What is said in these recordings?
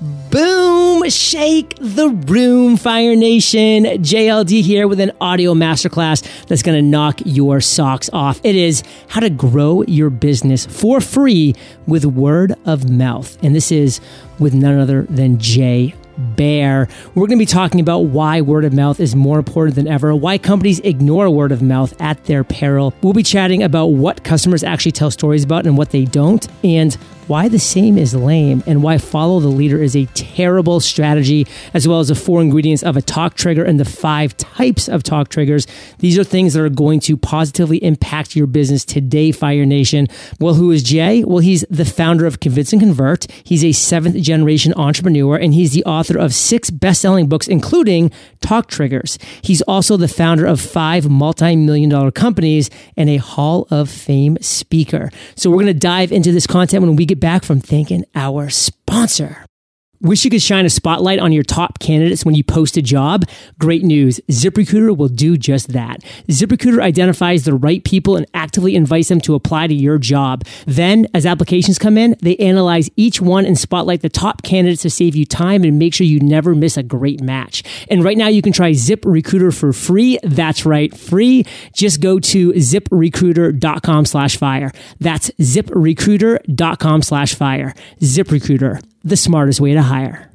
Boom! Shake the room, Fire Nation. JLD here with an audio masterclass that's going to knock your socks off. It is how to grow your business for free with word of mouth. And this is with none other than Jay Baer. We're going to be talking about why word of mouth is more important than ever, why companies ignore word of mouth at their peril. We'll be chatting about what customers actually tell stories about and what they don't, and why the same is lame and why follow the leader is a terrible strategy, as well as the four ingredients of a talk trigger and the five types of talk triggers. These are things that are going to positively impact your business today, Fire Nation. Well, who is Jay? Well, he's the founder of Convince and Convert. He's a seventh generation entrepreneur and he's the author of six best selling books, including Talk Triggers. He's also the founder of five multi million dollar companies and a Hall of Fame speaker. So we're going to dive into this content when we get back from thanking our sponsor. Wish you could shine a spotlight on your top candidates when you post a job? Great news. ZipRecruiter will do just that. ZipRecruiter identifies the right people and actively invites them to apply to your job. Then, as applications come in, they analyze each one and spotlight the top candidates to save you time and make sure you never miss a great match. And right now you can try ZipRecruiter for free. That's right, free. Just go to ziprecruiter.com slash fire. That's ziprecruiter.com slash fire. ZipRecruiter the smartest way to hire.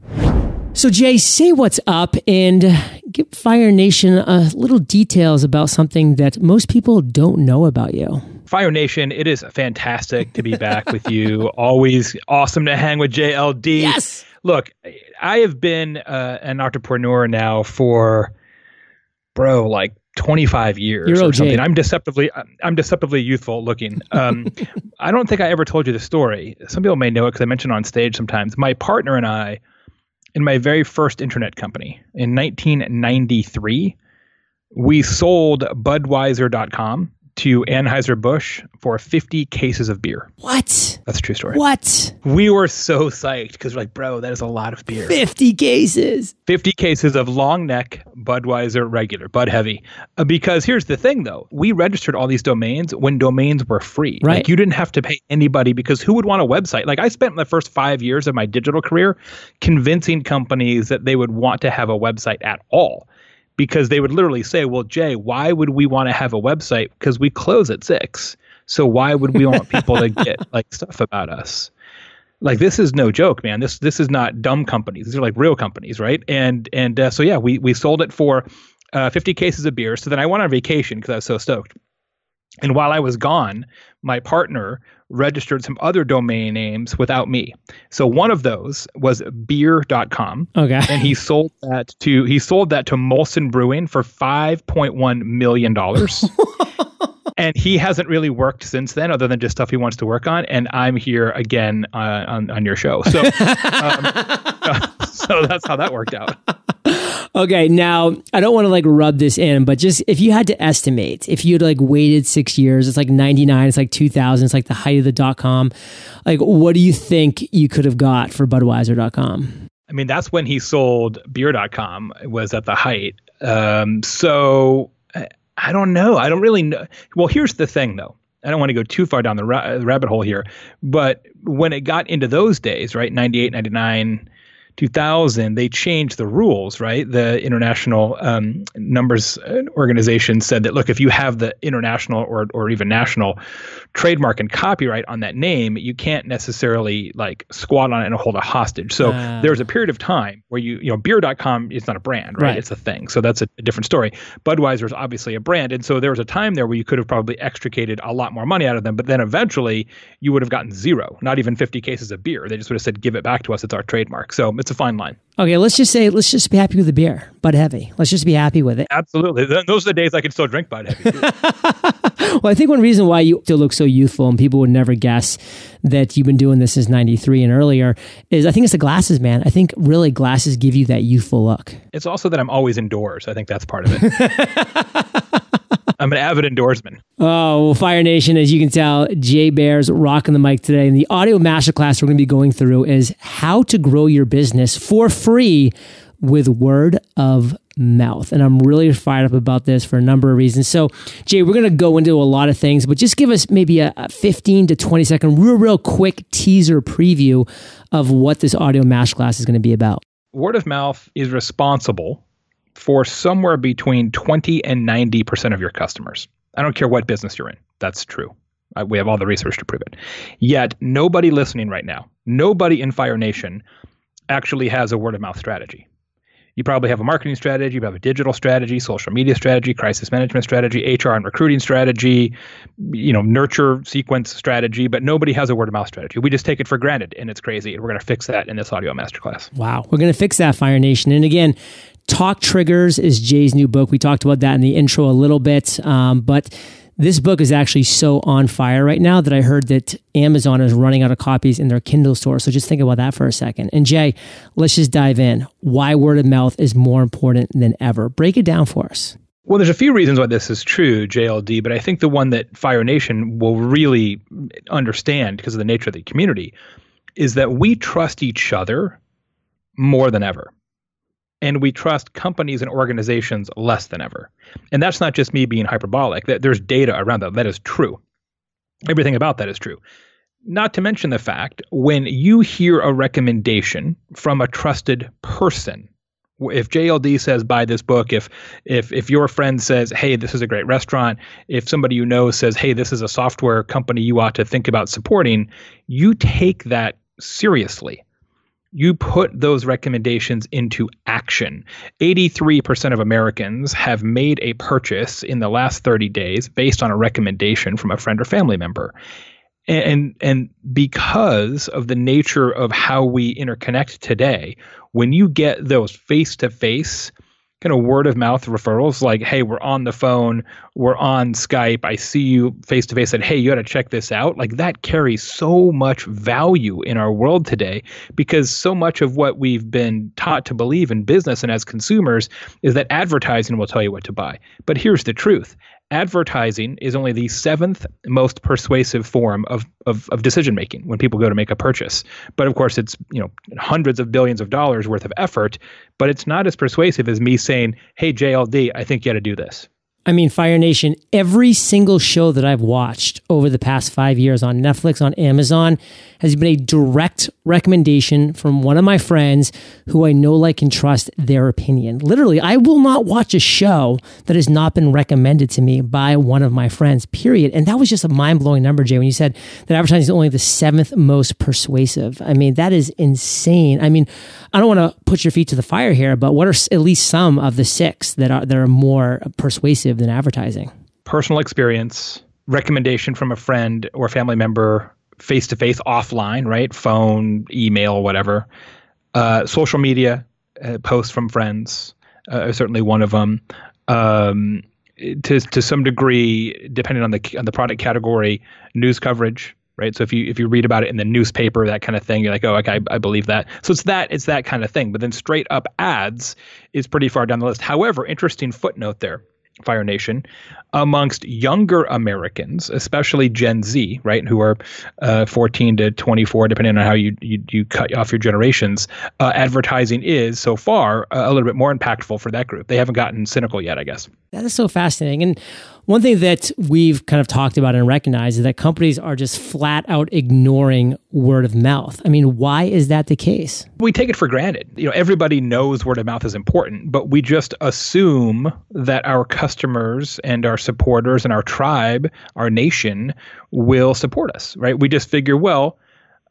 So, Jay, say what's up and give Fire Nation a little details about something that most people don't know about you. Fire Nation, it is fantastic to be back with you. Always awesome to hang with JLD. Yes. Look, I have been uh, an entrepreneur now for, bro, like 25 years You're or OG. something. I'm deceptively I'm deceptively youthful looking. Um, I don't think I ever told you the story. Some people may know it because I mention on stage sometimes. My partner and I, in my very first internet company in 1993, we sold Budweiser.com to Anheuser-Busch for 50 cases of beer. What? That's a true story. What? We were so psyched because we're like, bro, that is a lot of beer. 50 cases. 50 cases of long neck Budweiser regular, Bud Heavy. Uh, because here's the thing though, we registered all these domains when domains were free. Right. Like you didn't have to pay anybody because who would want a website? Like I spent the first five years of my digital career convincing companies that they would want to have a website at all. Because they would literally say, Well, Jay, why would we want to have a website? Because we close at six. So why would we want people to get like stuff about us? like this is no joke man this this is not dumb companies these are like real companies right and and uh, so yeah we we sold it for uh, 50 cases of beer so then i went on vacation because i was so stoked and while i was gone my partner registered some other domain names without me so one of those was beer.com Okay. and he sold that to he sold that to Molson Brewing for 5.1 million dollars and he hasn't really worked since then, other than just stuff he wants to work on. And I'm here again uh, on on your show, so um, so that's how that worked out. Okay, now I don't want to like rub this in, but just if you had to estimate, if you'd like waited six years, it's like 99, it's like 2000, it's like the height of the dot com. Like, what do you think you could have got for Budweiser.com? I mean, that's when he sold beer.com was at the height. Um, so I, I don't know. I don't really know. Well, here's the thing, though. I don't want to go too far down the ra- rabbit hole here, but when it got into those days, right, 98, 99, 2000, they changed the rules, right? The International um, Numbers uh, Organization said that, look, if you have the international or, or even national trademark and copyright on that name, you can't necessarily like squat on it and hold a hostage. So Ah. there's a period of time where you, you know, beer.com is not a brand, right? Right. It's a thing. So that's a, a different story. Budweiser is obviously a brand. And so there was a time there where you could have probably extricated a lot more money out of them. But then eventually you would have gotten zero, not even 50 cases of beer. They just would have said, give it back to us. It's our trademark. So it's a fine line. Okay, let's just say, let's just be happy with the beer, Bud Heavy. Let's just be happy with it. Absolutely. Those are the days I could still drink Bud Heavy. Well, I think one reason why you still look so youthful and people would never guess that you've been doing this since 93 and earlier is I think it's the glasses, man. I think really glasses give you that youthful look. it's also that I'm always indoors. I think that's part of it. I'm an avid indoorsman. Oh, well, Fire Nation, as you can tell, Jay Baer's rocking the mic today. And the audio masterclass we're going to be going through is how to grow your business for free with word of mouth. And I'm really fired up about this for a number of reasons. So, Jay, we're going to go into a lot of things, but just give us maybe a, a 15 to 20 second, real, real quick teaser preview of what this audio masterclass is going to be about. Word of mouth is responsible for somewhere between 20 and 90% of your customers. I don't care what business you're in. That's true. We have all the research to prove it. Yet, nobody listening right now, nobody in Fire Nation actually has a word of mouth strategy. You probably have a marketing strategy, you have a digital strategy, social media strategy, crisis management strategy, HR and recruiting strategy, you know, nurture sequence strategy, but nobody has a word of mouth strategy. We just take it for granted and it's crazy. And we're going to fix that in this audio masterclass. Wow. We're going to fix that Fire Nation. And again, Talk Triggers is Jay's new book. We talked about that in the intro a little bit. Um, but this book is actually so on fire right now that I heard that Amazon is running out of copies in their Kindle store. So just think about that for a second. And Jay, let's just dive in. Why word of mouth is more important than ever. Break it down for us. Well, there's a few reasons why this is true, JLD, but I think the one that Fire Nation will really understand because of the nature of the community is that we trust each other more than ever and we trust companies and organizations less than ever. And that's not just me being hyperbolic. There's data around that. That is true. Everything about that is true. Not to mention the fact when you hear a recommendation from a trusted person, if JLD says buy this book, if if if your friend says, "Hey, this is a great restaurant," if somebody you know says, "Hey, this is a software company you ought to think about supporting," you take that seriously you put those recommendations into action. 83% of Americans have made a purchase in the last 30 days based on a recommendation from a friend or family member. And, and because of the nature of how we interconnect today, when you get those face to face kind of word of mouth referrals like hey we're on the phone we're on skype i see you face to face and hey you got to check this out. Like that carries so much value in our world today because so much of what we've been taught to believe in business and as consumers is that advertising will tell you what to buy. But here's the truth advertising is only the seventh most persuasive form of, of, of decision making when people go to make a purchase. But of course, it's you know hundreds of billions of dollars worth of effort, but it's not as persuasive as me saying, "Hey JLD, I think you got to do this." I mean, Fire Nation, every single show that I've watched over the past five years on Netflix, on Amazon, has been a direct recommendation from one of my friends who I know, like, and trust their opinion. Literally, I will not watch a show that has not been recommended to me by one of my friends, period. And that was just a mind blowing number, Jay, when you said that advertising is only the seventh most persuasive. I mean, that is insane. I mean, I don't want to put your feet to the fire here, but what are at least some of the six that are, that are more persuasive? Than advertising? Personal experience, recommendation from a friend or family member, face to face, offline, right? Phone, email, whatever. Uh, social media, uh, posts from friends, uh, certainly one of them. Um, to to some degree, depending on the on the product category, news coverage, right? So if you if you read about it in the newspaper, that kind of thing, you're like, oh, okay, I, I believe that. So it's that it's that kind of thing. But then straight up ads is pretty far down the list. However, interesting footnote there. Fire Nation amongst younger Americans, especially Gen Z, right, who are uh, 14 to 24, depending on how you you, you cut off your generations. Uh, advertising is so far a little bit more impactful for that group. They haven't gotten cynical yet, I guess. That is so fascinating. And one thing that we've kind of talked about and recognized is that companies are just flat out ignoring word of mouth. I mean, why is that the case? We take it for granted. You know, everybody knows word of mouth is important, but we just assume that our customers and our supporters and our tribe, our nation will support us, right? We just figure, well,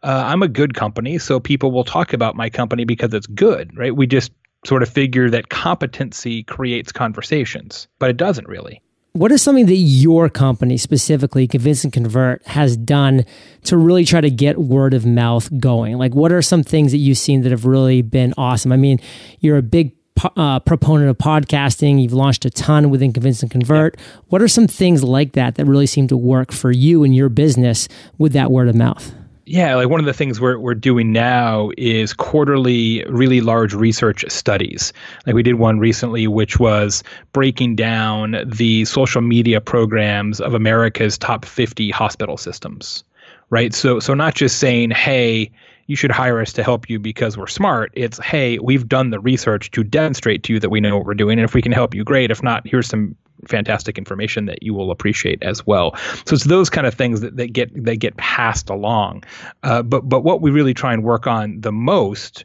uh, I'm a good company, so people will talk about my company because it's good, right? We just sort of figure that competency creates conversations, but it doesn't really. What is something that your company, specifically Convince and Convert, has done to really try to get word of mouth going? Like, what are some things that you've seen that have really been awesome? I mean, you're a big uh, proponent of podcasting. You've launched a ton within Convince and Convert. Yeah. What are some things like that that really seem to work for you and your business with that word of mouth? Yeah, like one of the things we're we're doing now is quarterly really large research studies. Like we did one recently which was breaking down the social media programs of America's top 50 hospital systems. Right? So so not just saying, "Hey, you should hire us to help you because we're smart. It's, hey, we've done the research to demonstrate to you that we know what we're doing. And if we can help you, great. If not, here's some fantastic information that you will appreciate as well. So it's those kind of things that, that get that get passed along. Uh, but but what we really try and work on the most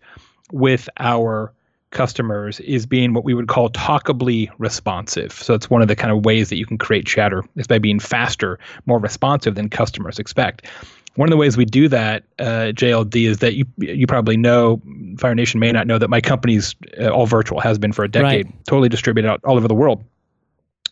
with our customers is being what we would call talkably responsive. So it's one of the kind of ways that you can create chatter is by being faster, more responsive than customers expect. One of the ways we do that, uh, JLD, is that you you probably know, Fire Nation may not know that my company's uh, all virtual, has been for a decade, right. totally distributed out all over the world.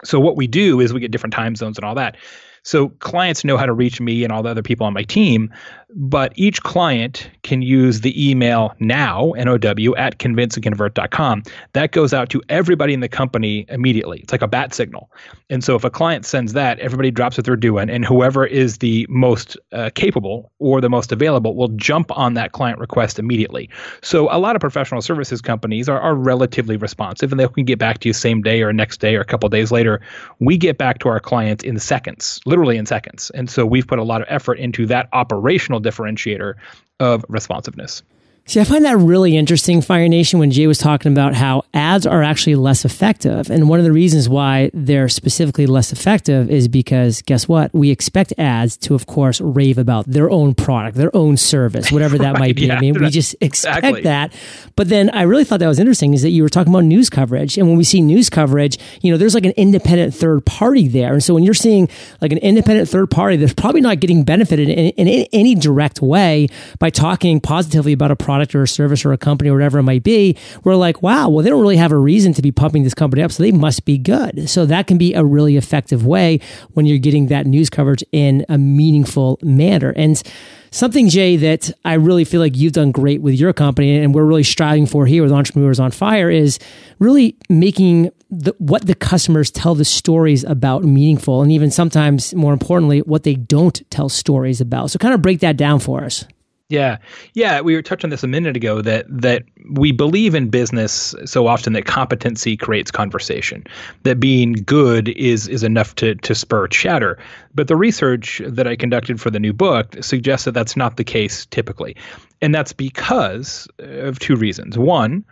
So what we do is we get different time zones and all that. So clients know how to reach me and all the other people on my team, but each client can use the email now, N-O-W, at convinceandconvert.com. That goes out to everybody in the company immediately. It's like a bat signal. And so if a client sends that, everybody drops what they're doing, and whoever is the most uh, capable or the most available will jump on that client request immediately. So a lot of professional services companies are, are relatively responsive, and they can get back to you same day or next day or a couple days later. We get back to our clients in seconds literally in seconds. And so we've put a lot of effort into that operational differentiator of responsiveness. See, I find that really interesting, Fire Nation, when Jay was talking about how ads are actually less effective. And one of the reasons why they're specifically less effective is because guess what? We expect ads to, of course, rave about their own product, their own service, whatever that right, might be. Yeah, I mean, we just expect exactly. that. But then I really thought that was interesting is that you were talking about news coverage. And when we see news coverage, you know, there's like an independent third party there. And so when you're seeing like an independent third party that's probably not getting benefited in, in, in any direct way by talking positively about a product product or a service or a company or whatever it might be, we're like, wow, well, they don't really have a reason to be pumping this company up, so they must be good. So that can be a really effective way when you're getting that news coverage in a meaningful manner. And something, Jay, that I really feel like you've done great with your company and we're really striving for here with Entrepreneurs on Fire is really making the, what the customers tell the stories about meaningful and even sometimes more importantly, what they don't tell stories about. So kind of break that down for us. Yeah. Yeah, we were touching on this a minute ago that that we believe in business so often that competency creates conversation. That being good is is enough to to spur chatter. But the research that I conducted for the new book suggests that that's not the case typically. And that's because of two reasons. One,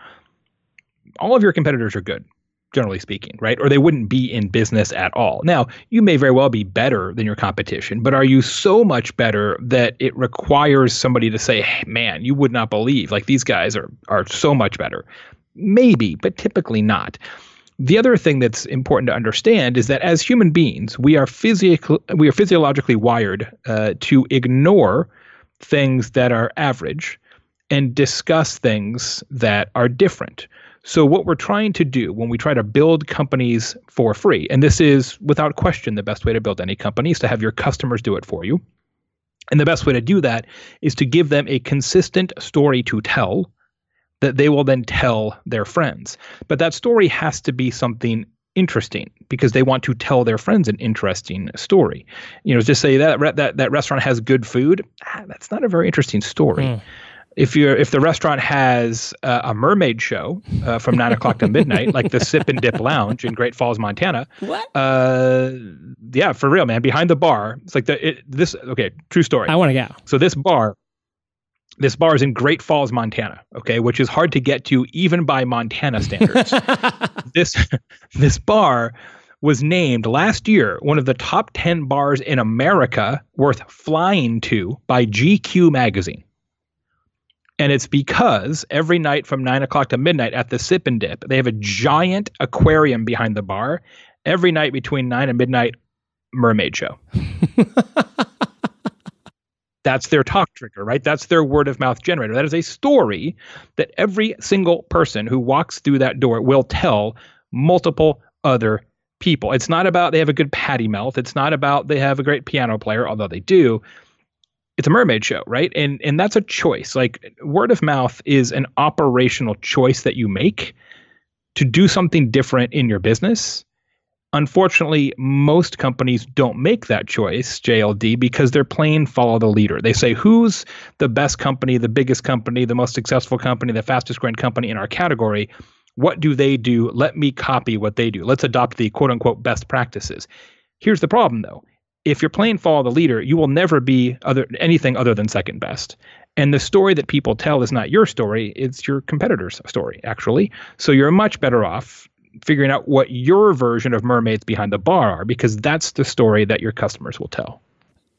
all of your competitors are good generally speaking, right? Or they wouldn't be in business at all. Now, you may very well be better than your competition, but are you so much better that it requires somebody to say, hey, man, you would not believe, like these guys are are so much better? Maybe, but typically not. The other thing that's important to understand is that as human beings, we are physical we are physiologically wired uh, to ignore things that are average and discuss things that are different. So, what we're trying to do when we try to build companies for free, and this is without question the best way to build any company, is to have your customers do it for you. And the best way to do that is to give them a consistent story to tell that they will then tell their friends. But that story has to be something interesting because they want to tell their friends an interesting story. You know, just say that that that restaurant has good food. Ah, that's not a very interesting story. Mm if you're if the restaurant has uh, a mermaid show uh, from nine o'clock to midnight, like the Sip and Dip Lounge in Great Falls, Montana. What? Uh, yeah, for real, man. Behind the bar, it's like the it, this. Okay, true story. I want to go. So this bar, this bar is in Great Falls, Montana. Okay, which is hard to get to even by Montana standards. this this bar was named last year one of the top 10 bars in America worth flying to by GQ magazine. And it's because every night from nine o'clock to midnight at the Sip and Dip, they have a giant aquarium behind the bar. Every night between nine and midnight, mermaid show. That's their talk trigger, right? That's their word of mouth generator. That is a story that every single person who walks through that door will tell multiple other people. It's not about they have a good patty mouth. It's not about they have a great piano player, although they do it's a mermaid show, right? And and that's a choice. Like word of mouth is an operational choice that you make to do something different in your business. Unfortunately, most companies don't make that choice, JLD, because they're plain follow the leader. They say, who's the best company, the biggest company, the most successful company, the fastest growing company in our category? What do they do? Let me copy what they do. Let's adopt the quote unquote best practices. Here's the problem though if you're playing follow the leader, you will never be other anything other than second best. And the story that people tell is not your story, it's your competitor's story, actually. So you're much better off figuring out what your version of mermaids behind the bar are because that's the story that your customers will tell.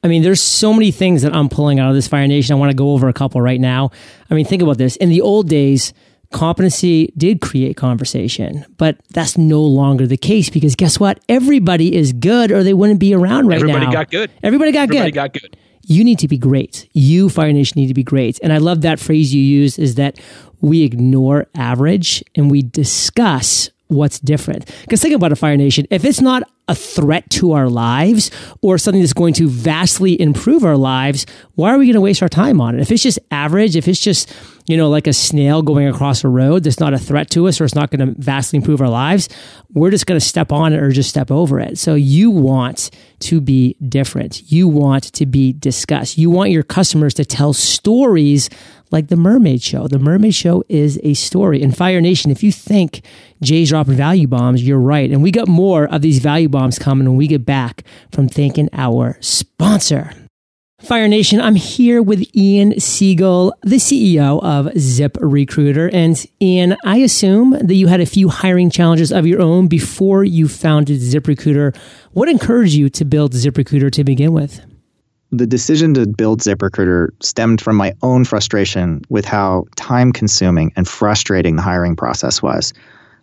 I mean, there's so many things that I'm pulling out of this Fire Nation. I want to go over a couple right now. I mean, think about this. In the old days, competency did create conversation, but that's no longer the case because guess what? Everybody is good or they wouldn't be around right Everybody now. Everybody got good. Everybody got Everybody good. got good. You need to be great. You, Fire Nation, need to be great. And I love that phrase you use is that we ignore average and we discuss what's different. Because think about a Fire Nation. If it's not a threat to our lives or something that's going to vastly improve our lives, why are we going to waste our time on it? If it's just average, if it's just, you know, like a snail going across a road that's not a threat to us or it's not going to vastly improve our lives, we're just going to step on it or just step over it. So you want to be different. You want to be discussed. You want your customers to tell stories like the Mermaid Show. The Mermaid Show is a story. In Fire Nation, if you think Jay's dropping value bombs, you're right. And we got more of these value bombs coming when we get back from thanking our sponsor. Fire Nation, I'm here with Ian Siegel, the CEO of Zip Recruiter. And Ian, I assume that you had a few hiring challenges of your own before you founded Zip Recruiter. What encouraged you to build Zip Recruiter to begin with? The decision to build ZipRecruiter stemmed from my own frustration with how time consuming and frustrating the hiring process was.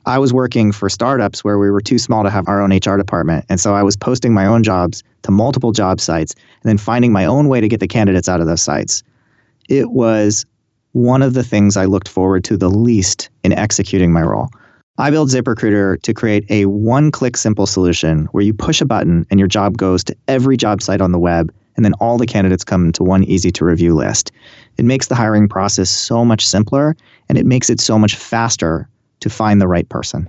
I was working for startups where we were too small to have our own HR department. And so I was posting my own jobs to multiple job sites and then finding my own way to get the candidates out of those sites. It was one of the things I looked forward to the least in executing my role. I built ZipRecruiter to create a one click simple solution where you push a button and your job goes to every job site on the web and then all the candidates come into one easy to review list. It makes the hiring process so much simpler and it makes it so much faster to find the right person.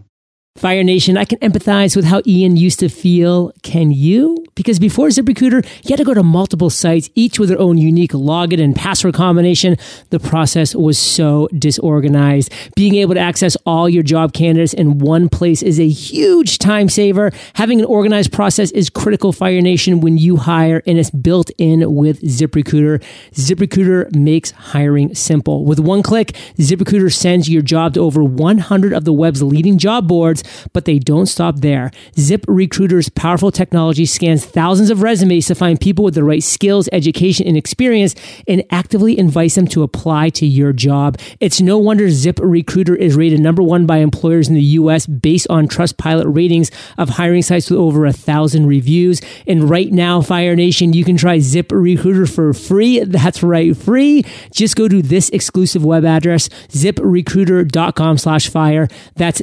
Fire Nation, I can empathize with how Ian used to feel. Can you? Because before ZipRecruiter, you had to go to multiple sites, each with their own unique login and password combination. The process was so disorganized. Being able to access all your job candidates in one place is a huge time saver. Having an organized process is critical, Fire Nation, when you hire, and it's built in with ZipRecruiter. ZipRecruiter makes hiring simple. With one click, ZipRecruiter sends your job to over 100 of the web's leading job boards but they don't stop there. Zip Recruiter's powerful technology scans thousands of resumes to find people with the right skills, education, and experience and actively invites them to apply to your job. It's no wonder Zip Recruiter is rated number one by employers in the US based on Trustpilot ratings of hiring sites with over a thousand reviews. And right now, Fire Nation, you can try Zip Recruiter for free. That's right, free. Just go to this exclusive web address, ziprecruiter.com slash fire. That's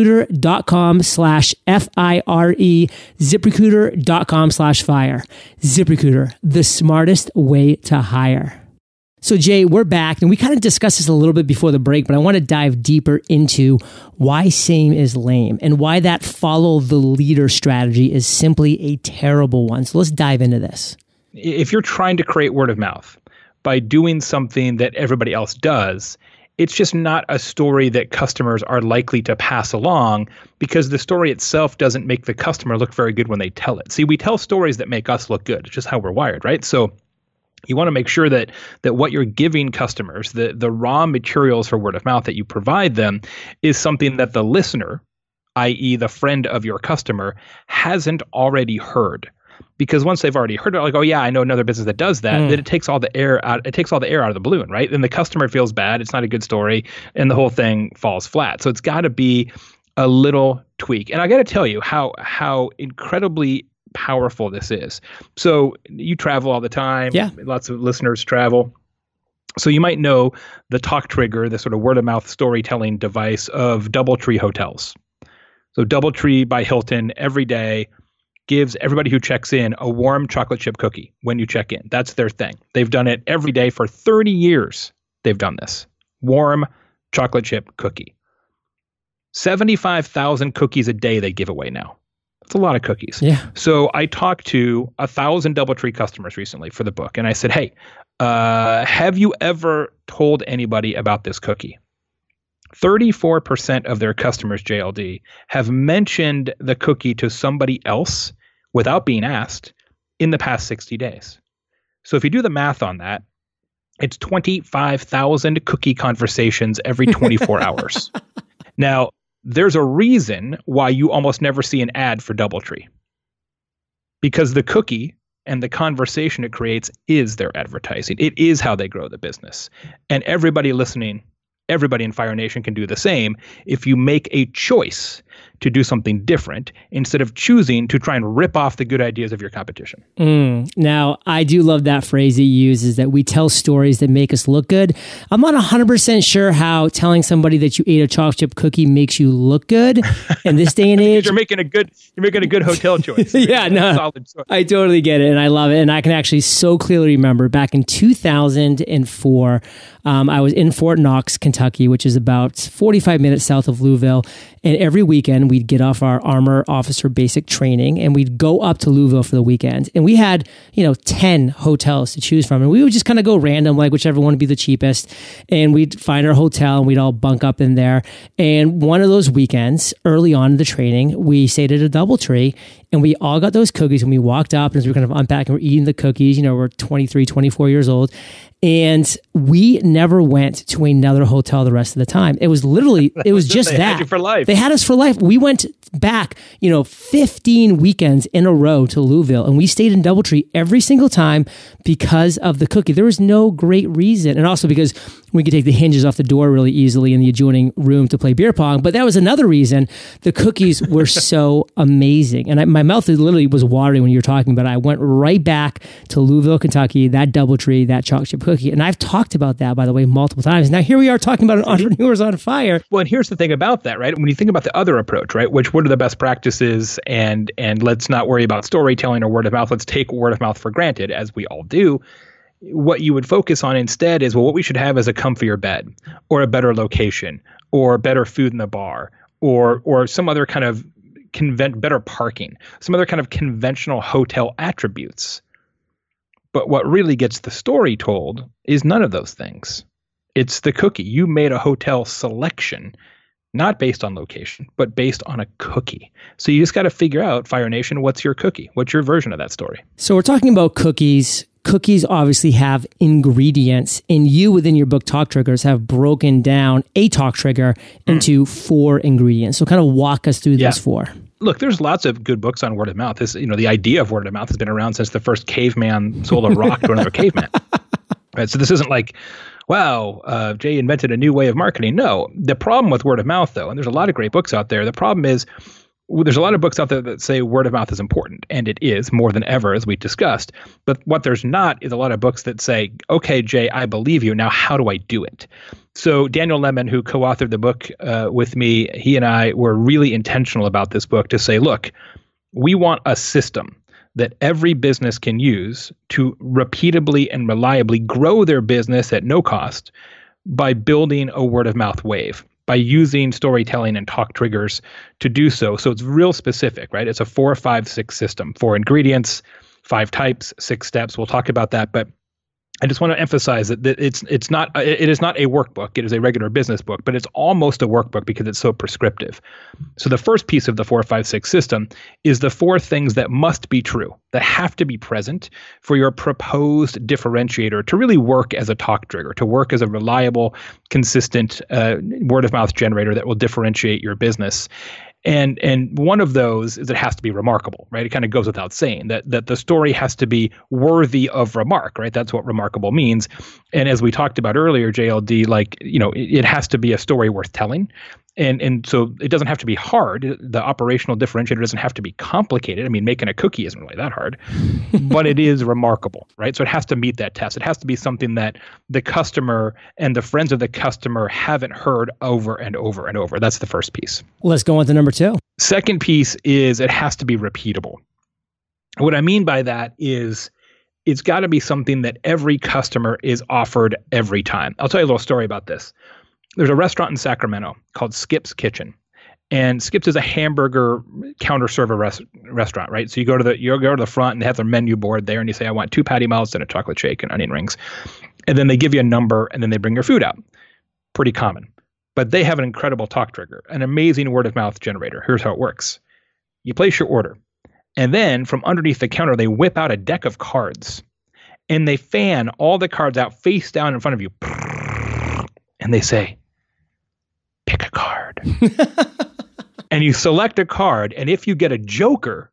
ziprecruiter.com slash F-I-R-E, ziprecruiter.com slash fire. ZipRecruiter, the smartest way to hire. So, Jay, we're back, and we kind of discussed this a little bit before the break, but I want to dive deeper into why same is lame and why that follow the leader strategy is simply a terrible one. So, let's dive into this. If you're trying to create word of mouth by doing something that everybody else does, it's just not a story that customers are likely to pass along because the story itself doesn't make the customer look very good when they tell it. See, we tell stories that make us look good. It's just how we're wired, right? So you want to make sure that that what you're giving customers, the the raw materials for word of mouth that you provide them is something that the listener, i.e. the friend of your customer, hasn't already heard because once they've already heard it, like, oh yeah, I know another business that does that, mm. then it takes all the air out. It takes all the air out of the balloon, right? And the customer feels bad. It's not a good story, and the whole thing falls flat. So it's got to be a little tweak. And I got to tell you how how incredibly powerful this is. So you travel all the time. Yeah. Lots of listeners travel. So you might know the talk trigger, the sort of word of mouth storytelling device of DoubleTree hotels. So DoubleTree by Hilton every day gives everybody who checks in a warm chocolate chip cookie when you check in. That's their thing. They've done it every day for 30 years. They've done this. Warm chocolate chip cookie. 75,000 cookies a day they give away now. It's a lot of cookies. Yeah. So I talked to a thousand DoubleTree customers recently for the book, and I said, "Hey, uh, have you ever told anybody about this cookie?" 34% of their customers, JLD, have mentioned the cookie to somebody else without being asked in the past 60 days. So if you do the math on that, It's 25,000 cookie conversations every 24 hours. Now, there's a reason why you almost never see an ad for Doubletree. Because the cookie and the conversation it creates is their advertising. It is how they grow the business. And everybody listening, everybody in Fire Nation can do the same if you make a choice to do something different instead of choosing to try and rip off the good ideas of your competition. Mm. Now, I do love that phrase he uses that we tell stories that make us look good. I'm not 100% sure how telling somebody that you ate a chocolate chip cookie makes you look good in this day and age. you're making a good you're making a good hotel choice. yeah, no. I totally get it and I love it and I can actually so clearly remember back in 2004 um, I was in Fort Knox, Kentucky, which is about 45 minutes south of Louisville. And every weekend, we'd get off our armor officer basic training and we'd go up to Louisville for the weekend. And we had, you know, 10 hotels to choose from. And we would just kind of go random, like whichever one would be the cheapest. And we'd find our hotel and we'd all bunk up in there. And one of those weekends, early on in the training, we stayed at a Doubletree and we all got those cookies and we walked up and as we were kind of unpacking, we're eating the cookies, you know, we're 23, 24 years old. And we never went to another hotel the rest of the time. It was literally, it was just that. for life. They had us for life. We went back, you know, 15 weekends in a row to Louisville and we stayed in Doubletree every single time because of the cookie. There was no great reason. And also because we could take the hinges off the door really easily in the adjoining room to play beer pong. But that was another reason the cookies were so amazing. And I, my mouth literally was watering when you were talking about it. I went right back to Louisville, Kentucky, that double tree, that chocolate chip cookie. And I've talked about that, by the way, multiple times. Now here we are talking about an entrepreneurs on fire. Well, and here's the thing about that, right? When you think about the other approach, right? Which what are the best practices and and let's not worry about storytelling or word of mouth. Let's take word of mouth for granted, as we all do what you would focus on instead is well what we should have is a comfier bed or a better location or better food in the bar or or some other kind of convent better parking some other kind of conventional hotel attributes. But what really gets the story told is none of those things. It's the cookie. You made a hotel selection not based on location but based on a cookie. So you just got to figure out fire nation what's your cookie? What's your version of that story? So we're talking about cookies cookies obviously have ingredients and you within your book. Talk triggers have broken down a talk trigger into four ingredients. So kind of walk us through yeah. those four. Look there's lots of good books on word of mouth. This you know the idea of word of mouth has been around since the first caveman sold a rock to another caveman. Right so this isn't like wow uh, jay invented a new way of marketing. No the problem with word of mouth though and there's a lot of great books out there. The problem is there's a lot of books out there that say word of mouth is important, and it is more than ever, as we discussed. But what there's not is a lot of books that say, okay, Jay, I believe you. Now, how do I do it? So, Daniel Lemin, who co authored the book uh, with me, he and I were really intentional about this book to say, look, we want a system that every business can use to repeatably and reliably grow their business at no cost by building a word of mouth wave by using storytelling and talk triggers to do so. So it's real specific, right? It's a four, five, six system, four ingredients, five types, six steps. We'll talk about that. But I just want to emphasize that, it's it's not it is not a workbook. It is a regular business book, but it's almost a workbook because it's so prescriptive. So the first piece of the four five six system is the four things that must be true, that have to be present for your proposed differentiator to really work as a talk trigger, to work as a reliable, consistent uh, word of mouth generator that will differentiate your business and and one of those is it has to be remarkable right? It kind of goes without saying that that the story has to be worthy of remark right? That's what remarkable means. And as we talked about earlier jld like you know it, it has to be a story worth telling and and so it doesn't have to be hard. The operational differentiator doesn't have to be complicated. I mean, making a cookie isn't really that hard, but it is remarkable, right? So it has to meet that test. It has to be something that the customer and the friends of the customer haven't heard over and over and over. That's the first piece. Let's go on to number two. Second piece is it has to be repeatable. What I mean by that is it's got to be something that every customer is offered every time. I'll tell you a little story about this there's a restaurant in Sacramento called Skip's Kitchen. And Skip's is a hamburger counter server res- restaurant, right? So you go to the you go to the front and they have their menu board there, and you say, "I want two patty melts and a chocolate shake and onion rings," and then they give you a number, and then they bring your food out. Pretty common, but they have an incredible talk trigger, an amazing word of mouth generator. Here's how it works: you place your order, and then from underneath the counter they whip out a deck of cards, and they fan all the cards out face down in front of you. And they say, pick a card. and you select a card. And if you get a joker,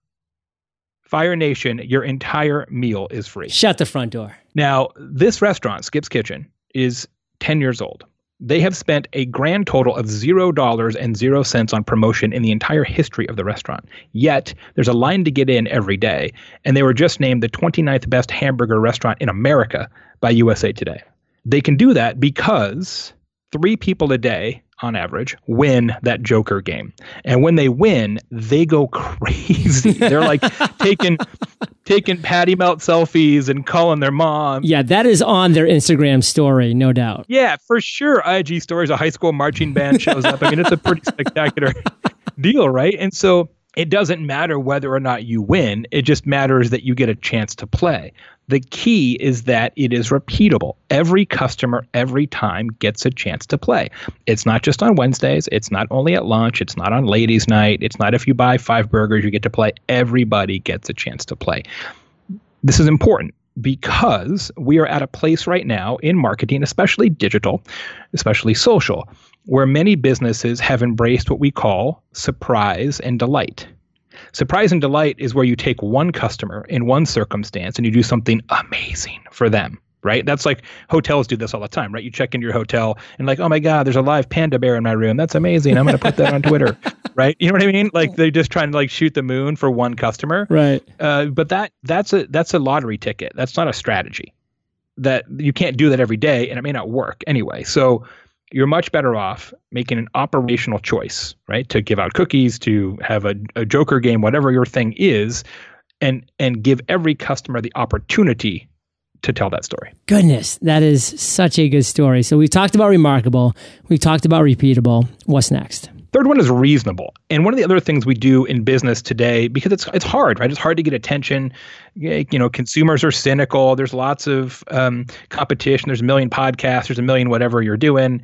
Fire Nation, your entire meal is free. Shut the front door. Now, this restaurant, Skip's Kitchen, is 10 years old. They have spent a grand total of $0 and 0 cents on promotion in the entire history of the restaurant. Yet, there's a line to get in every day, and they were just named the 29th best hamburger restaurant in America by USA Today. They can do that because three people a day on average win that joker game. And when they win they go crazy. They're like taking taking patty melt selfies and calling their mom. Yeah, that is on their Instagram story, no doubt. yeah for sure. Ig stories a high school marching band shows up. I mean it's a pretty spectacular deal right? And so it doesn't matter whether or not you win it just matters that you get a chance to play the key is that it is repeatable. Every customer, every time, gets a chance to play. It's not just on Wednesdays. It's not only at lunch. It's not on ladies' night. It's not if you buy five burgers, you get to play. Everybody gets a chance to play. This is important because we are at a place right now in marketing, especially digital, especially social, where many businesses have embraced what we call surprise and delight. Surprise and delight is where you take one customer in one circumstance and you do something amazing for them, right? That's like hotels do this all the time, right? You check into your hotel and like, oh my God, there's a live panda bear in my room. That's amazing. I'm going to put that on Twitter, right? You know what I mean? Like they're just trying to like shoot the moon for one customer, Right. uh, but that that's a that's a lottery ticket. That's not a strategy. That you can't do that every day, and it may not work anyway. So you're much better off making an operational choice, right? To give out cookies, to have a, a joker game, whatever your thing is, and and give every customer the opportunity to tell that story. Goodness, that is such a good story. So we've talked about remarkable, we've talked about repeatable. What's next? Third one is reasonable. And one of the other things we do in business today, because it's it's hard, right? It's hard to get attention. You know, consumers are cynical. There's lots of um, competition. There's a million podcasts. There's a million whatever you're doing.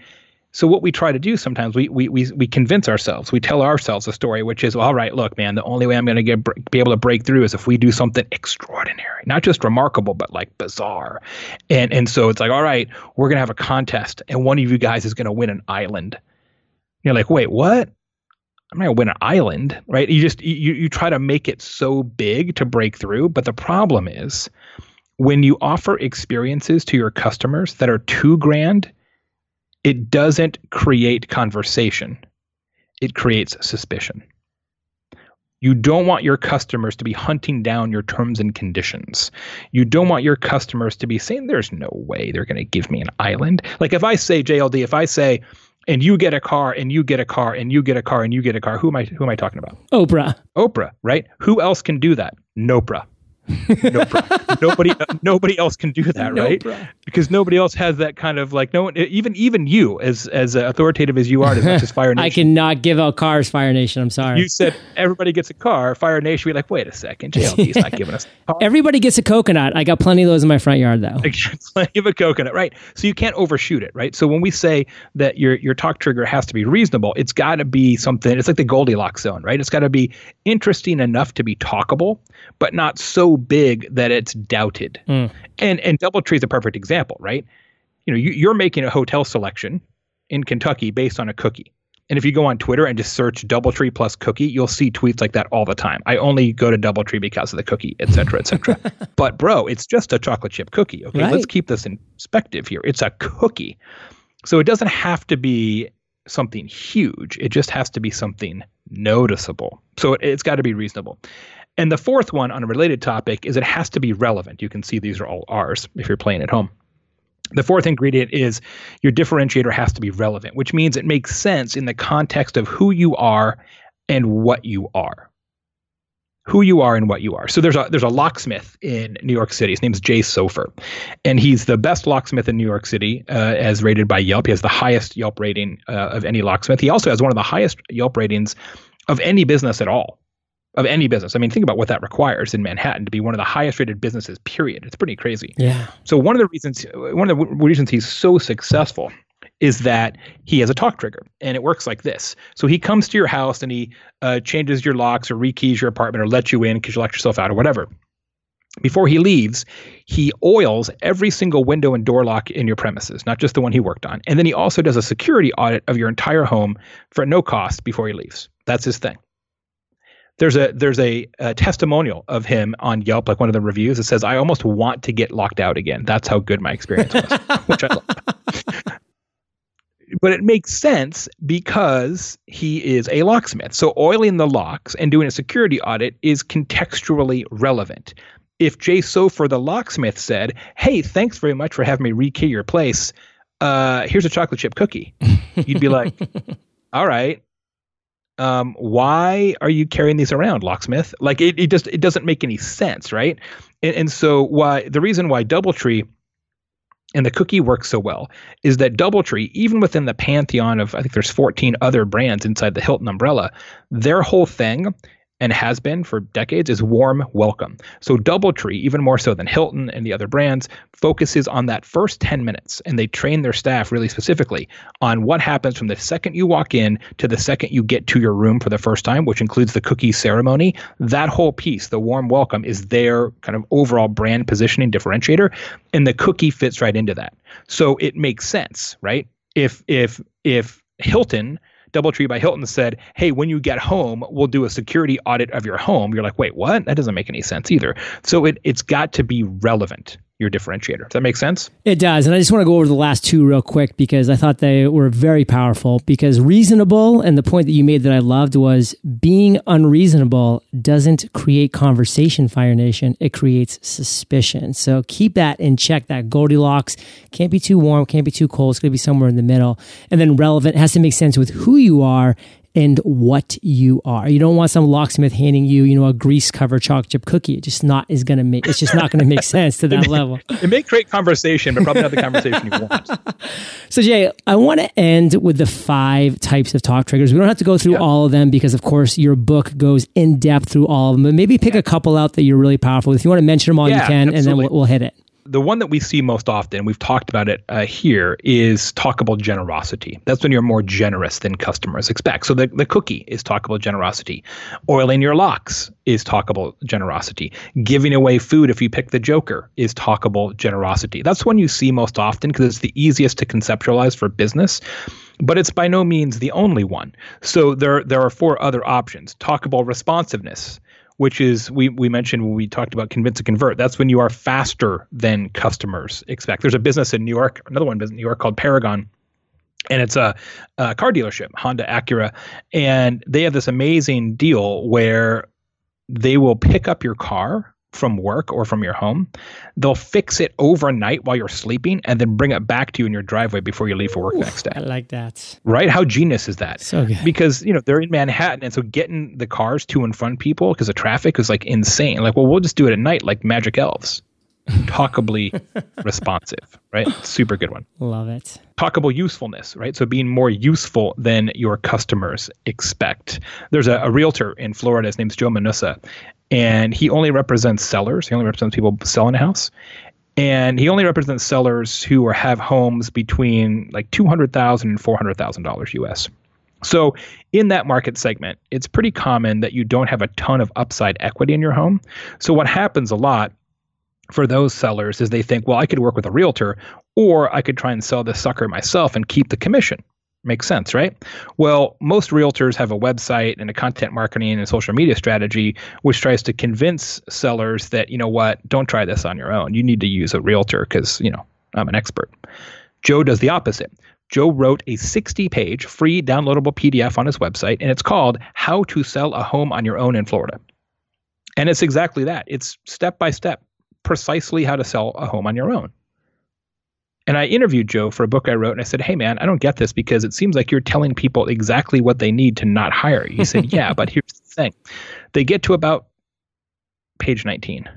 So what we try to do sometimes, we we we we convince ourselves. We tell ourselves a story, which is, well, all right, look, man, the only way I'm going to get be able to break through is if we do something extraordinary, not just remarkable, but like bizarre. And and so it's like, all right, we're going to have a contest, and one of you guys is going to win an island. You're like, wait, what? I'm gonna win an island, right? You just you you try to make it so big to break through, but the problem is when you offer experiences to your customers that are too grand, it doesn't create conversation. It creates suspicion. You don't want your customers to be hunting down your terms and conditions. You don't want your customers to be saying, there's no way they're going to give me an island. Like if I say, JLD, if I say, and you get a car and you get a car and you get a car and you get a car, who am I, who am I talking about? Oprah. Oprah, right? Who else can do that? Nopra. Nopra. nobody, uh, nobody else can do that, right? Nopra. Because nobody else has that kind of like no one, even even you, as as authoritative as you are, as much as Fire Nation. I cannot give out cars, Fire Nation. I'm sorry. You said everybody gets a car. Fire Nation be like, wait a second, JLD's not giving us a car. Everybody gets a coconut. I got plenty of those in my front yard, though. plenty of a coconut, right? So you can't overshoot it, right? So when we say that your your talk trigger has to be reasonable, it's got to be something. It's like the Goldilocks zone, right? It's got to be interesting enough to be talkable, but not so big that it's doubted. Mm. And and DoubleTree is a perfect example, right? You know, you, you're making a hotel selection in Kentucky based on a cookie. And if you go on Twitter and just search DoubleTree plus cookie, you'll see tweets like that all the time. I only go to DoubleTree because of the cookie, et cetera, et cetera. but bro, it's just a chocolate chip cookie. Okay, Right. let's keep this in perspective here. It's a cookie, so it doesn't have to be something huge. It just has to be something noticeable. So it, it's got to be reasonable. And the fourth one on a related topic is it has to be relevant. You can see these are all R's if you're playing at home. The fourth ingredient is your differentiator has to be relevant, which means it makes sense in the context of who you are and what you are. Who you are and what you are. So there's a there's a locksmith in New York City. His name's Jay Sofer, and he's the best locksmith in New York City, uh, as rated by Yelp. He has the highest Yelp rating uh, of any locksmith. He also has one of the highest Yelp ratings of any business at all of any business. I mean, think about what that requires in Manhattan to be one of the highest rated businesses, period. It's pretty crazy. Yeah. So one of the reasons one of the w- reasons he's so successful is that he has a talk trigger and it works like this. So he comes to your house and he uh, changes your locks or rekeys your apartment or lets you in because you locked yourself out or whatever. before he leaves, he oils every single window and door lock in your premises, not just the one he worked on. And then he also does a security audit of your entire home for no cost before he leaves. That's his thing. There's a there's a, a testimonial of him on Yelp, like one of the reviews. It says, "I almost want to get locked out again." That's how good my experience was, which I love. but it makes sense because he is a locksmith. So oiling the locks and doing a security audit is contextually relevant if Jay Sofer, the locksmith, said, "Hey, thanks very much for having me rekey your place. Uh, here's a chocolate chip cookie," you'd be like, "All right." Um, why are you carrying these around, locksmith? Like it, it just it doesn't make any sense, right? And, and so why the reason why DoubleTree and the cookie works so well is that DoubleTree, even within the pantheon of I think there's 14 other brands inside the Hilton umbrella, their whole thing and has been for decades is warm welcome. So DoubleTree, even more so than Hilton and the other brands, focuses on that first 10 minutes and they train their staff really specifically on what happens from the second you walk in to the second you get to your room for the first time, which includes the cookie ceremony. That whole piece, the warm welcome, is their kind of overall brand positioning differentiator and the cookie fits right into that. So it makes sense, right? If if if Hilton Doubletree by Hilton said, "Hey, when you get home, we'll do a security audit of your home." You're like, "Wait, what? That doesn't make any sense either." So it it's got to be relevant your differentiator. Does that make sense? It does. And I just want to go over the last two real quick because I thought they were very powerful. Because reasonable, and the point that you made that I loved was being unreasonable doesn't create conversation, Fire Nation. It creates suspicion. So keep that in check. That Goldilocks can't be too warm, can't be too cold. It's going to be somewhere in the middle. And then relevant has to make sense with who you are and what you are. You don't want some locksmith handing you, you know, a grease covered chocolate chip cookie. It just not is going to make. It's just not going to make sense to that it may, level. It may create conversation, but probably not the conversation you want. So Jay, I want to end with the five types of talk triggers. We don't have to go through all of them because, of course, your book goes in depth through all of them. But maybe pick a couple out that you're really powerful. With. If you want to mention them all, yeah, you can, absolutely. and then we'll, we'll hit it the one that we see most often, we've talked about it uh, here, is talkable generosity. That's when you're more generous than customers expect. So the, the cookie is talkable generosity. Oiling your locks is talkable generosity. Giving away food if you pick the Joker is talkable generosity. That's one you see most often because it's the easiest to conceptualize for business but it's by no means the only one. So there there are four other options. Talkable responsiveness which is we we mentioned when we talked about convince and convert. That's when you are faster than customers expect. There's a business in New York, another one in New York called Paragon. And it's a, a car dealership, Honda Acura, and they have this amazing deal where they will pick up your car from work or from your home, they'll fix it overnight while you're sleeping and then bring it back to you in your driveway before you leave for work next day. I like that. Right? How genius is that? So good. Because, you know, they're in Manhattan and so getting the cars to and from people because the traffic is like insane. Like, well, we'll just do it at night like magic elves. Talkably responsive, right? Super good one. Love it. Talkable usefulness, right? So being more useful than your customers expect. There's a, a realtor in Florida. His name's Joe Manausa, and he only represents sellers. He only represents people selling a house, and he only represents sellers who are, have homes between like two hundred thousand and four hundred thousand dollars US. So in that market segment, it's pretty common that you don't have a ton of upside equity in your home. So what happens a lot for those sellers is they think, well, I could work with a realtor, or I could try and sell this sucker myself and keep the commission. Makes sense, right? Well, most realtors have a website and a content marketing and social media strategy, which tries to convince sellers that, you know what, don't try this on your own. You need to use a realtor because, you know, I'm an expert. Joe does the opposite. Joe wrote a 60 page free downloadable PDF on his website, and it's called How to Sell a Home on Your Own in Florida. And it's exactly that. It's step by step, precisely how to sell a home on your own. And I interviewed Joe for a book I wrote, and I said, Hey, man, I don't get this because it seems like you're telling people exactly what they need to not hire you. He said, Yeah, but here's the thing they get to about page 19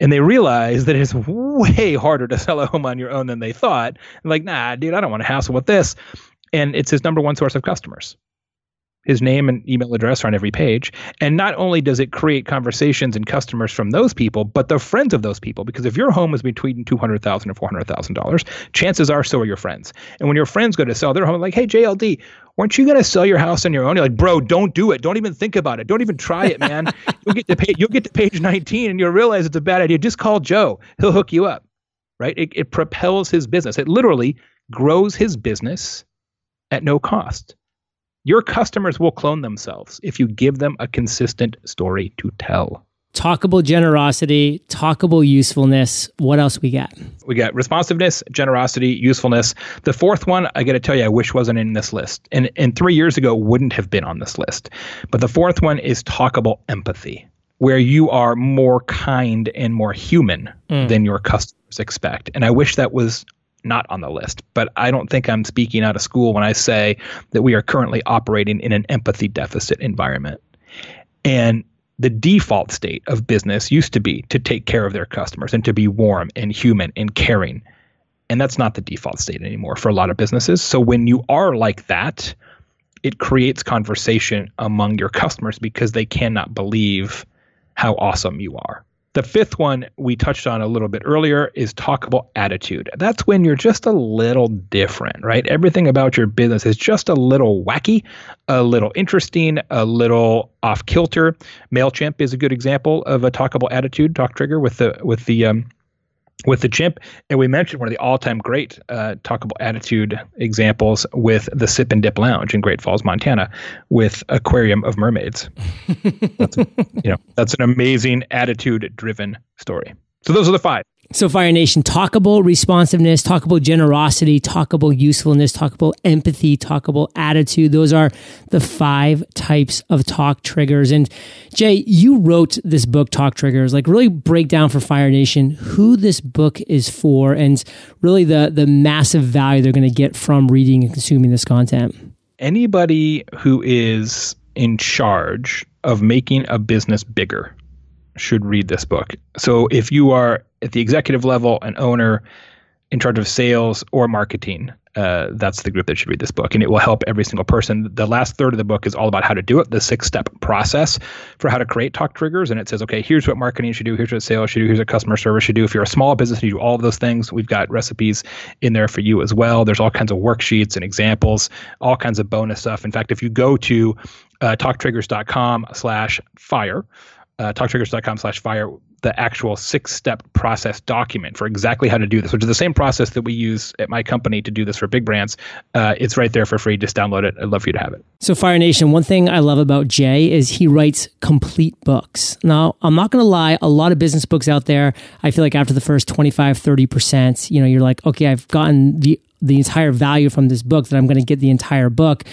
and they realize that it's way harder to sell a home on your own than they thought. And like, nah, dude, I don't want to hassle with this. And it's his number one source of customers. His name and email address are on every page. And not only does it create conversations and customers from those people, but the friends of those people. Because if your home is between two hundred thousand and four hundred thousand dollars, chances are so are your friends. And when your friends go to sell their home, like, hey JLD, weren't you going to sell your house on your own? You're like, bro, don't do it. Don't even think about it. Don't even try it, man. you'll get to page, you'll get to page 19 and you'll realize it's a bad idea. Just call Joe. He'll hook you up. Right? It, it propels his business. It literally grows his business at no cost. Your customers will clone themselves if you give them a consistent story to tell. Talkable generosity, talkable usefulness. What else we got? We got responsiveness, generosity, usefulness. The fourth one, I got to tell you, I wish wasn't in this list. And, and three years ago, wouldn't have been on this list. But the fourth one is talkable empathy, where you are more kind and more human mm. than your customers expect. And I wish that was not on the list. But I don't think I'm speaking out of school when I say that we are currently operating in an empathy deficit environment. And the default state of business used to be to take care of their customers and to be warm and human and caring. And that's not the default state anymore for a lot of businesses. So when you are like that, it creates conversation among your customers because they cannot believe how awesome you are. The fifth one we touched on a little bit earlier is talkable attitude. That's when you're just a little different, right? Everything about your business is just a little wacky, a little interesting, a little off kilter. Mailchimp is a good example of a talkable attitude talk trigger with the with the um, with the chimp. And we mentioned one of the all time great uh, talkable attitude examples with the Sip and Dip Lounge in Great Falls, Montana, with Aquarium of Mermaids. that's, a, you know, that's an amazing attitude driven story. So those are the five. So, Fire Nation, talkable responsiveness, talkable generosity, talkable usefulness, talkable empathy, talkable attitude. Those are the five types of talk triggers. And Jay, you wrote this book, Talk Triggers, like really break down for Fire Nation who this book is for and really the, the massive value they're going to get from reading and consuming this content. Anybody who is in charge of making a business bigger should read this book. So if you are at the executive level, an owner in charge of sales or marketing, uh, that's the group that should read this book. And it will help every single person. The last third of the book is all about how to do it, the six step process for how to create talk triggers. And it says, okay, here's what marketing should do, here's what sales should do, here's what customer service should do. If you're a small business you do all of those things, we've got recipes in there for you as well. There's all kinds of worksheets and examples, all kinds of bonus stuff. In fact, if you go to uh, talktriggers.com slash fire, uh, talktriggers.com slash fire the actual six step process document for exactly how to do this, which is the same process that we use at my company to do this for big brands. Uh, it's right there for free. Just download it. I'd love for you to have it. So, Fire Nation, one thing I love about Jay is he writes complete books. Now, I'm not going to lie, a lot of business books out there, I feel like after the first 25, 30%, you know, you're like, okay, I've gotten the the entire value from this book that I'm going to get the entire book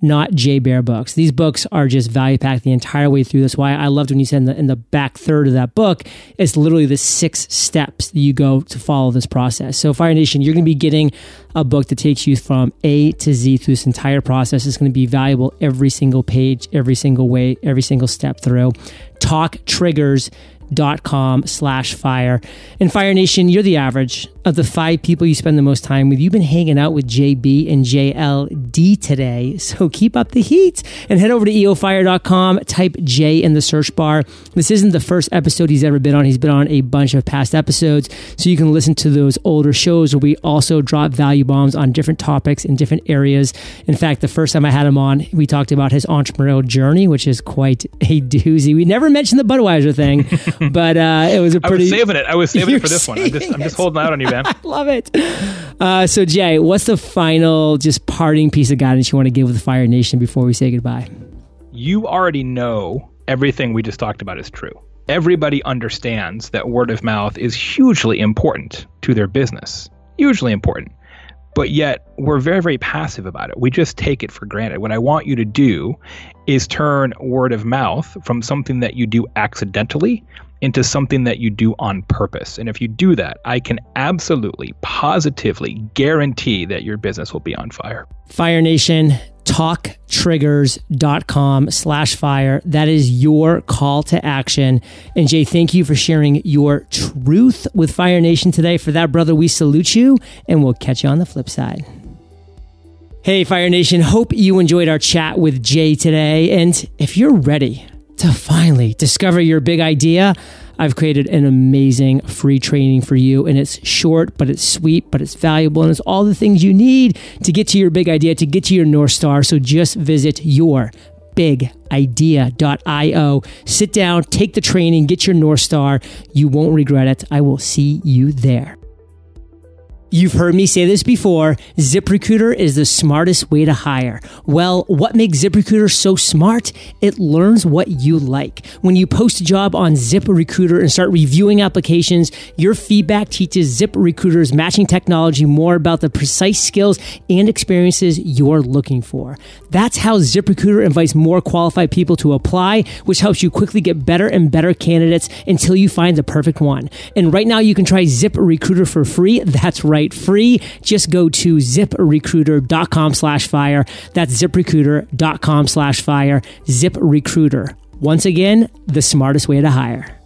not Jay Baer books. These books are just value packed the entire way through. That's why I loved when you said in the, in the back third of that book, it's literally the six steps that you go to follow this process. So, Fire Nation, you're going to be getting a book that takes you from A to Z through this entire process. It's going to be valuable every single page, every single way, every single step through. Talk triggers dot com slash fire. And Fire Nation, you're the average of the five people you spend the most time with. You've been hanging out with JB and JLD today. So keep up the heat and head over to eofire.com, type J in the search bar. This isn't the first episode he's ever been on. He's been on a bunch of past episodes. So you can listen to those older shows where we also drop value bombs on different topics in different areas. In fact, the first time I had him on, we talked about his entrepreneurial journey, which is quite a doozy. We never mentioned the Budweiser thing. but uh, it was a pretty. I was saving it. I was saving it for this one. I'm just, I'm just holding out on you, I love it. Uh, so, Jay, what's the final, just parting piece of guidance you want to give with the Fire Nation before we say goodbye? You already know everything we just talked about is true. Everybody understands that word of mouth is hugely important to their business. Hugely important but yet we're very very passive about it we just take it for granted what i want you to do is turn word of mouth from something that you do accidentally into something that you do on purpose. And if you do that, I can absolutely, positively guarantee that your business will be on fire. Fire Nation, talktriggers.com slash fire. That is your call to action. And Jay, thank you for sharing your truth with Fire Nation today. For that, brother, we salute you and we'll catch you on the flip side. Hey, Fire Nation, hope you enjoyed our chat with Jay today. And if you're ready to finally discover your big idea, I've created an amazing free training for you. And it's short, but it's sweet, but it's valuable. And it's all the things you need to get to your big idea, to get to your North Star. So just visit your bigidea.io. Sit down, take the training, get your North Star. You won't regret it. I will see you there. You've heard me say this before. ZipRecruiter is the smartest way to hire. Well, what makes ZipRecruiter so smart? It learns what you like. When you post a job on ZipRecruiter and start reviewing applications, your feedback teaches ZipRecruiter's matching technology more about the precise skills and experiences you're looking for. That's how ZipRecruiter invites more qualified people to apply, which helps you quickly get better and better candidates until you find the perfect one. And right now you can try ZipRecruiter for free. That's right free. Just go to ziprecruiter.com slash fire. That's ziprecruiter.com slash fire. ZipRecruiter. Once again, the smartest way to hire.